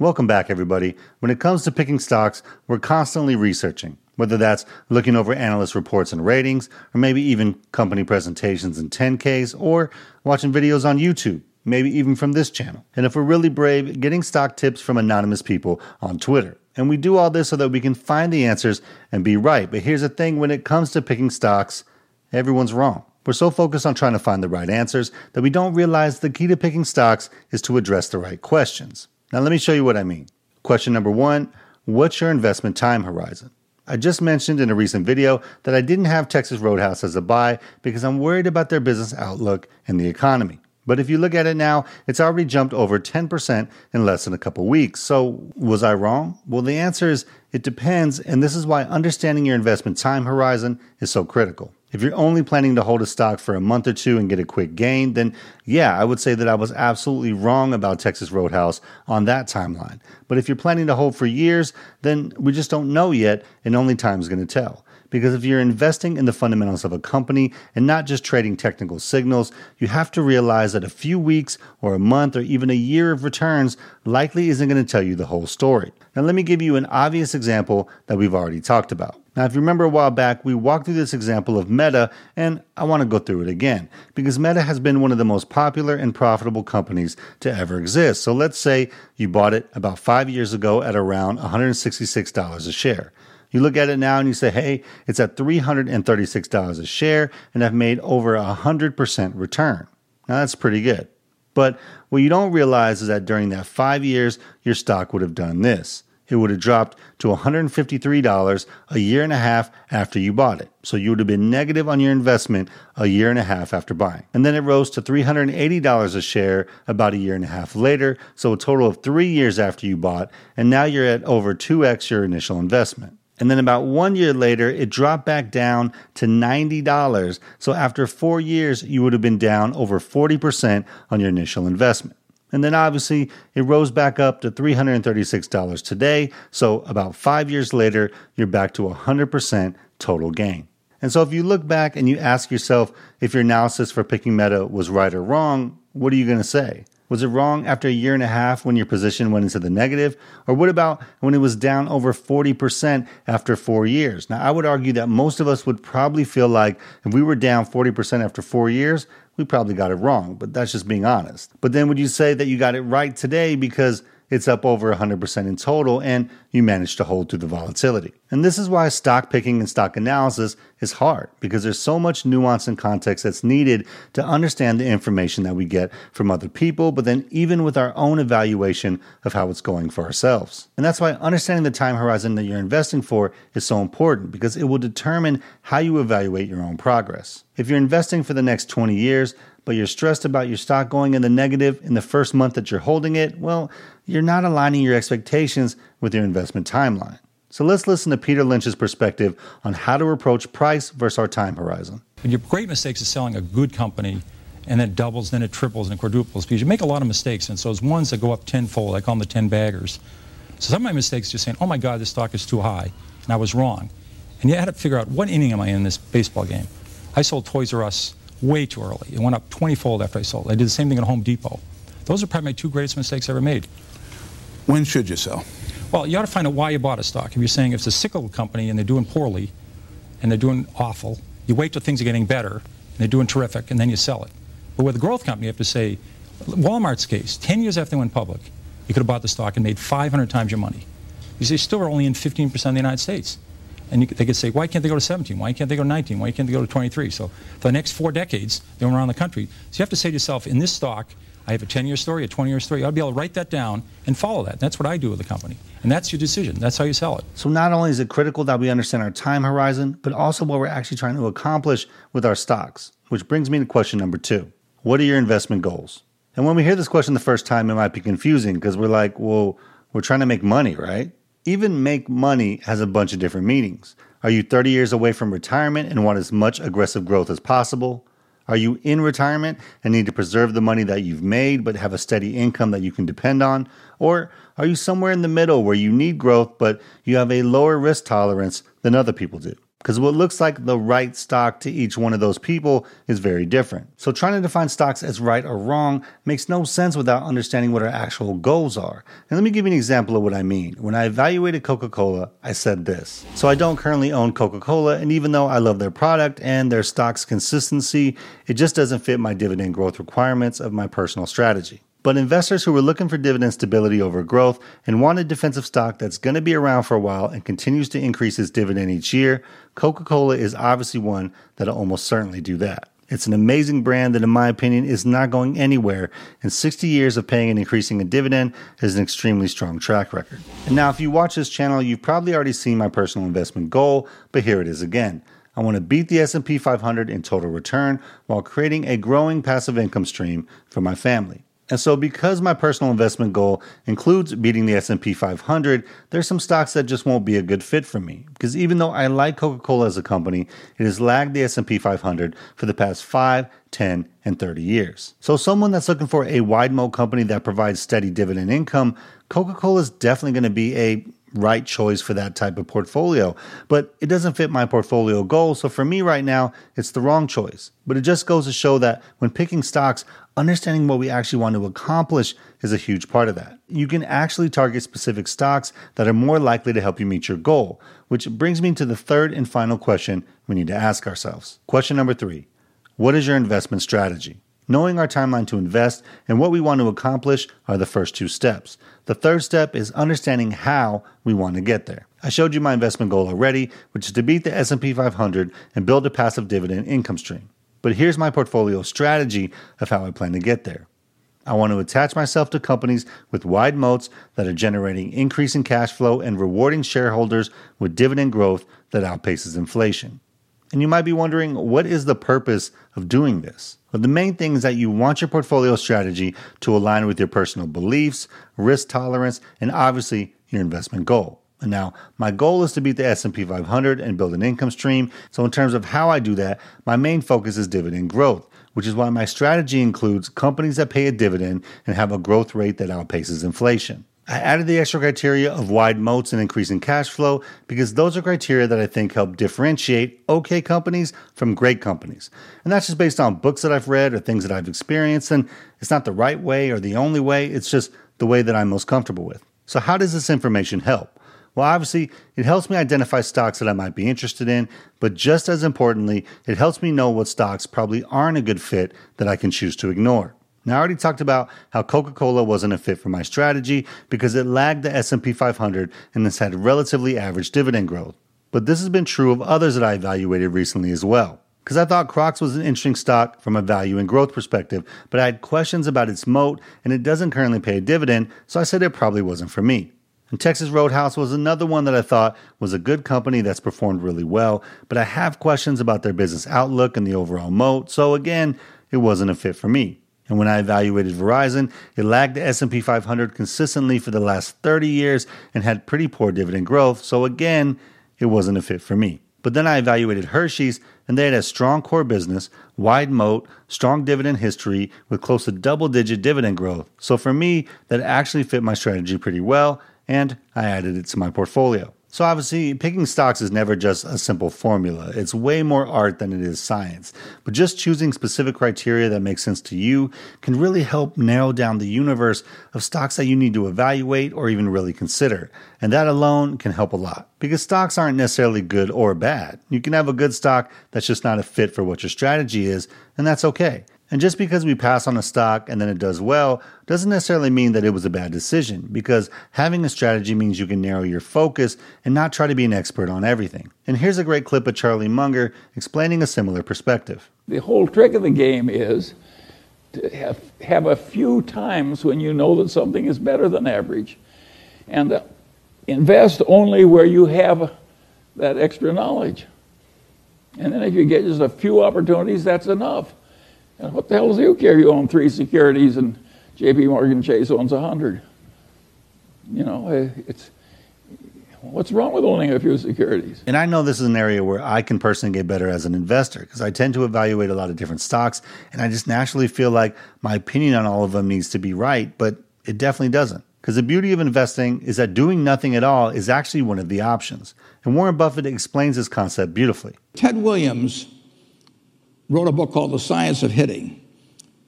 Welcome back, everybody. When it comes to picking stocks, we're constantly researching, whether that's looking over analyst reports and ratings, or maybe even company presentations in 10Ks, or watching videos on YouTube, maybe even from this channel. And if we're really brave, getting stock tips from anonymous people on Twitter. And we do all this so that we can find the answers and be right. But here's the thing when it comes to picking stocks, everyone's wrong. We're so focused on trying to find the right answers that we don't realize the key to picking stocks is to address the right questions. Now, let me show you what I mean. Question number one What's your investment time horizon? I just mentioned in a recent video that I didn't have Texas Roadhouse as a buy because I'm worried about their business outlook and the economy. But if you look at it now, it's already jumped over 10% in less than a couple weeks. So, was I wrong? Well, the answer is it depends, and this is why understanding your investment time horizon is so critical. If you're only planning to hold a stock for a month or two and get a quick gain, then yeah, I would say that I was absolutely wrong about Texas Roadhouse on that timeline. But if you're planning to hold for years, then we just don't know yet, and only time is going to tell. Because if you're investing in the fundamentals of a company and not just trading technical signals, you have to realize that a few weeks or a month or even a year of returns likely isn't going to tell you the whole story. Now, let me give you an obvious example that we've already talked about. Now, if you remember a while back, we walked through this example of Meta, and I want to go through it again because Meta has been one of the most popular and profitable companies to ever exist. So let's say you bought it about five years ago at around $166 a share. You look at it now and you say, hey, it's at $336 a share, and I've made over a 100% return. Now, that's pretty good. But what you don't realize is that during that five years, your stock would have done this it would have dropped to $153 a year and a half after you bought it. So you would have been negative on your investment a year and a half after buying. And then it rose to $380 a share about a year and a half later, so a total of three years after you bought, and now you're at over 2x your initial investment. And then about one year later, it dropped back down to $90. So after four years, you would have been down over 40% on your initial investment. And then obviously it rose back up to $336 today. So about five years later, you're back to 100% total gain. And so if you look back and you ask yourself if your analysis for picking Meta was right or wrong, what are you going to say? Was it wrong after a year and a half when your position went into the negative? Or what about when it was down over 40% after four years? Now, I would argue that most of us would probably feel like if we were down 40% after four years, we probably got it wrong, but that's just being honest. But then would you say that you got it right today because it's up over 100% in total and you managed to hold through the volatility? And this is why stock picking and stock analysis is hard because there's so much nuance and context that's needed to understand the information that we get from other people, but then even with our own evaluation of how it's going for ourselves. And that's why understanding the time horizon that you're investing for is so important because it will determine how you evaluate your own progress. If you're investing for the next 20 years, but you're stressed about your stock going in the negative in the first month that you're holding it, well, you're not aligning your expectations with your investment timeline. So let's listen to Peter Lynch's perspective on how to approach price versus our time horizon. And your great mistakes is selling a good company and then it doubles, then it triples and it quadruples because you make a lot of mistakes. And so it's ones that go up tenfold. I call them the 10 baggers. So some of my mistakes just saying, oh my God, this stock is too high. And I was wrong. And you had to figure out what inning am I in this baseball game? I sold Toys R Us way too early. It went up 20 fold after I sold. I did the same thing at Home Depot. Those are probably my two greatest mistakes I ever made. When should you sell? Well, you ought to find out why you bought a stock. If you're saying it's a cyclical company and they're doing poorly and they're doing awful, you wait till things are getting better and they're doing terrific and then you sell it. But with a growth company, you have to say, Walmart's case, 10 years after they went public, you could have bought the stock and made 500 times your money. You say, still are only in 15% of the United States. And you, they could say, why can't they go to 17? Why can't they go to 19? Why can't they go to 23? So for the next four decades, they went around the country. So you have to say to yourself, in this stock, I have a 10 year story, a 20 year story. i ought to be able to write that down and follow that. That's what I do with the company. And that's your decision. That's how you sell it. So not only is it critical that we understand our time horizon, but also what we're actually trying to accomplish with our stocks. Which brings me to question number two What are your investment goals? And when we hear this question the first time, it might be confusing because we're like, well, we're trying to make money, right? Even make money has a bunch of different meanings. Are you 30 years away from retirement and want as much aggressive growth as possible? Are you in retirement and need to preserve the money that you've made but have a steady income that you can depend on? Or are you somewhere in the middle where you need growth but you have a lower risk tolerance than other people do? Because what looks like the right stock to each one of those people is very different. So trying to define stocks as right or wrong makes no sense without understanding what our actual goals are. And let me give you an example of what I mean. When I evaluated Coca-Cola, I said this. So I don't currently own Coca-Cola, and even though I love their product and their stock's consistency, it just doesn't fit my dividend growth requirements of my personal strategy. But investors who were looking for dividend stability over growth and wanted defensive stock that's going to be around for a while and continues to increase its dividend each year, Coca Cola is obviously one that'll almost certainly do that. It's an amazing brand that, in my opinion, is not going anywhere, and 60 years of paying and increasing a dividend is an extremely strong track record. And now, if you watch this channel, you've probably already seen my personal investment goal, but here it is again. I want to beat the S&P 500 in total return while creating a growing passive income stream for my family. And so because my personal investment goal includes beating the S&P 500, there's some stocks that just won't be a good fit for me because even though I like Coca-Cola as a company, it has lagged the S&P 500 for the past 5, 10, and 30 years. So someone that's looking for a wide moat company that provides steady dividend income, Coca-Cola is definitely going to be a right choice for that type of portfolio, but it doesn't fit my portfolio goal. So for me right now, it's the wrong choice. But it just goes to show that when picking stocks, understanding what we actually want to accomplish is a huge part of that. You can actually target specific stocks that are more likely to help you meet your goal, which brings me to the third and final question we need to ask ourselves. Question number three What is your investment strategy? Knowing our timeline to invest and what we want to accomplish are the first two steps. The third step is understanding how we want to get there. I showed you my investment goal already, which is to beat the S&P 500 and build a passive dividend income stream. But here's my portfolio strategy of how I plan to get there. I want to attach myself to companies with wide moats that are generating increasing cash flow and rewarding shareholders with dividend growth that outpaces inflation. And you might be wondering, what is the purpose of doing this? Well, the main thing is that you want your portfolio strategy to align with your personal beliefs, risk tolerance, and obviously your investment goal. And now, my goal is to beat the S&P 500 and build an income stream. So in terms of how I do that, my main focus is dividend growth, which is why my strategy includes companies that pay a dividend and have a growth rate that outpaces inflation. I added the extra criteria of wide moats and increasing cash flow because those are criteria that I think help differentiate okay companies from great companies. And that's just based on books that I've read or things that I've experienced. And it's not the right way or the only way, it's just the way that I'm most comfortable with. So, how does this information help? Well, obviously, it helps me identify stocks that I might be interested in, but just as importantly, it helps me know what stocks probably aren't a good fit that I can choose to ignore. Now, I already talked about how Coca-Cola wasn't a fit for my strategy because it lagged the S&P 500 and has had relatively average dividend growth. But this has been true of others that I evaluated recently as well. Because I thought Crocs was an interesting stock from a value and growth perspective, but I had questions about its moat and it doesn't currently pay a dividend, so I said it probably wasn't for me. And Texas Roadhouse was another one that I thought was a good company that's performed really well, but I have questions about their business outlook and the overall moat, so again, it wasn't a fit for me. And when I evaluated Verizon, it lagged the S&P 500 consistently for the last 30 years and had pretty poor dividend growth. So again, it wasn't a fit for me. But then I evaluated Hershey's and they had a strong core business, wide moat, strong dividend history with close to double digit dividend growth. So for me, that actually fit my strategy pretty well and I added it to my portfolio. So, obviously, picking stocks is never just a simple formula. It's way more art than it is science. But just choosing specific criteria that make sense to you can really help narrow down the universe of stocks that you need to evaluate or even really consider. And that alone can help a lot. Because stocks aren't necessarily good or bad. You can have a good stock that's just not a fit for what your strategy is, and that's okay. And just because we pass on a stock and then it does well doesn't necessarily mean that it was a bad decision because having a strategy means you can narrow your focus and not try to be an expert on everything. And here's a great clip of Charlie Munger explaining a similar perspective. The whole trick of the game is to have, have a few times when you know that something is better than average and uh, invest only where you have that extra knowledge. And then if you get just a few opportunities, that's enough. And what the hell does you care? You own three securities and J.P. Morgan Chase owns a hundred. You know, eh, it's what's wrong with owning a few securities? And I know this is an area where I can personally get better as an investor because I tend to evaluate a lot of different stocks, and I just naturally feel like my opinion on all of them needs to be right, but it definitely doesn't. Because the beauty of investing is that doing nothing at all is actually one of the options. And Warren Buffett explains this concept beautifully. Ted Williams wrote a book called The Science of Hitting.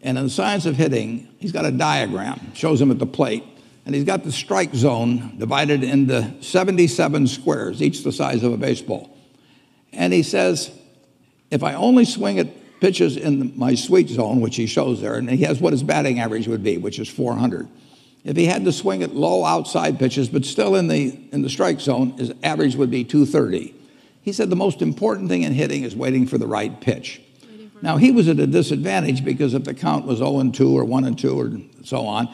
And in The Science of Hitting, he's got a diagram, shows him at the plate. And he's got the strike zone divided into 77 squares, each the size of a baseball. And he says, if I only swing at pitches in my sweet zone, which he shows there, and he has what his batting average would be, which is 400. If he had to swing at low outside pitches, but still in the, in the strike zone, his average would be 230. He said the most important thing in hitting is waiting for the right pitch. Now, he was at a disadvantage because if the count was 0 and 2 or 1 and 2 or so on,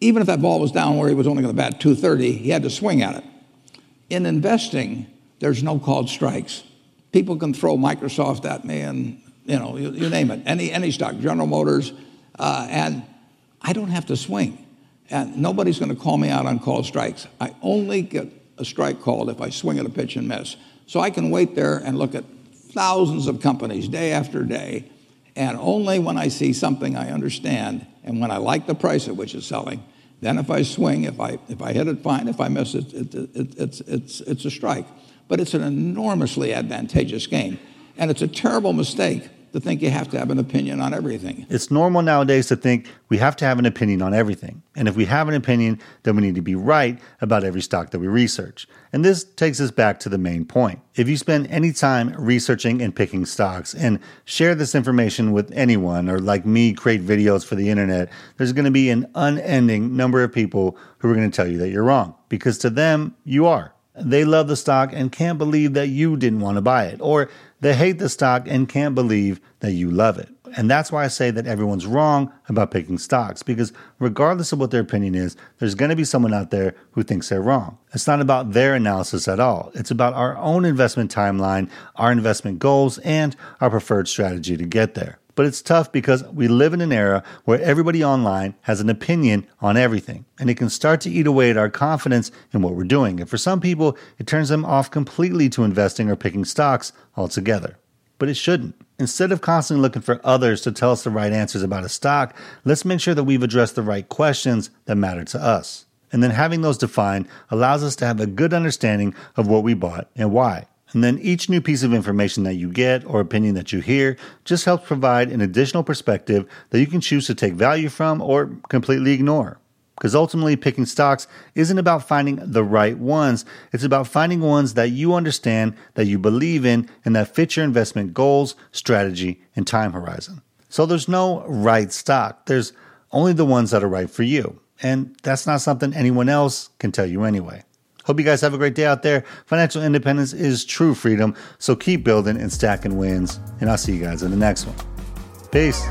even if that ball was down where he was only going to bat 230, he had to swing at it. In investing, there's no called strikes. People can throw Microsoft at me and, you know, you, you name it, any, any stock, General Motors, uh, and I don't have to swing. And nobody's going to call me out on called strikes. I only get a strike called if I swing at a pitch and miss. So I can wait there and look at thousands of companies day after day, and only when I see something I understand and when I like the price at which it's selling, then if I swing, if I, if I hit it, fine. If I miss it, it, it, it's, it's, it's a strike. But it's an enormously advantageous game. And it's a terrible mistake to think you have to have an opinion on everything. It's normal nowadays to think we have to have an opinion on everything. And if we have an opinion, then we need to be right about every stock that we research. And this takes us back to the main point. If you spend any time researching and picking stocks and share this information with anyone, or like me, create videos for the internet, there's going to be an unending number of people who are going to tell you that you're wrong because to them, you are. They love the stock and can't believe that you didn't want to buy it. Or they hate the stock and can't believe that you love it. And that's why I say that everyone's wrong about picking stocks because regardless of what their opinion is, there's going to be someone out there who thinks they're wrong. It's not about their analysis at all. It's about our own investment timeline, our investment goals, and our preferred strategy to get there. But it's tough because we live in an era where everybody online has an opinion on everything, and it can start to eat away at our confidence in what we're doing. And for some people, it turns them off completely to investing or picking stocks altogether. But it shouldn't. Instead of constantly looking for others to tell us the right answers about a stock, let's make sure that we've addressed the right questions that matter to us. And then having those defined allows us to have a good understanding of what we bought and why. And then each new piece of information that you get or opinion that you hear just helps provide an additional perspective that you can choose to take value from or completely ignore. Because ultimately, picking stocks isn't about finding the right ones. It's about finding ones that you understand, that you believe in, and that fit your investment goals, strategy, and time horizon. So there's no right stock. There's only the ones that are right for you. And that's not something anyone else can tell you anyway. Hope you guys have a great day out there. Financial independence is true freedom. So keep building and stacking wins. And I'll see you guys in the next one. Peace.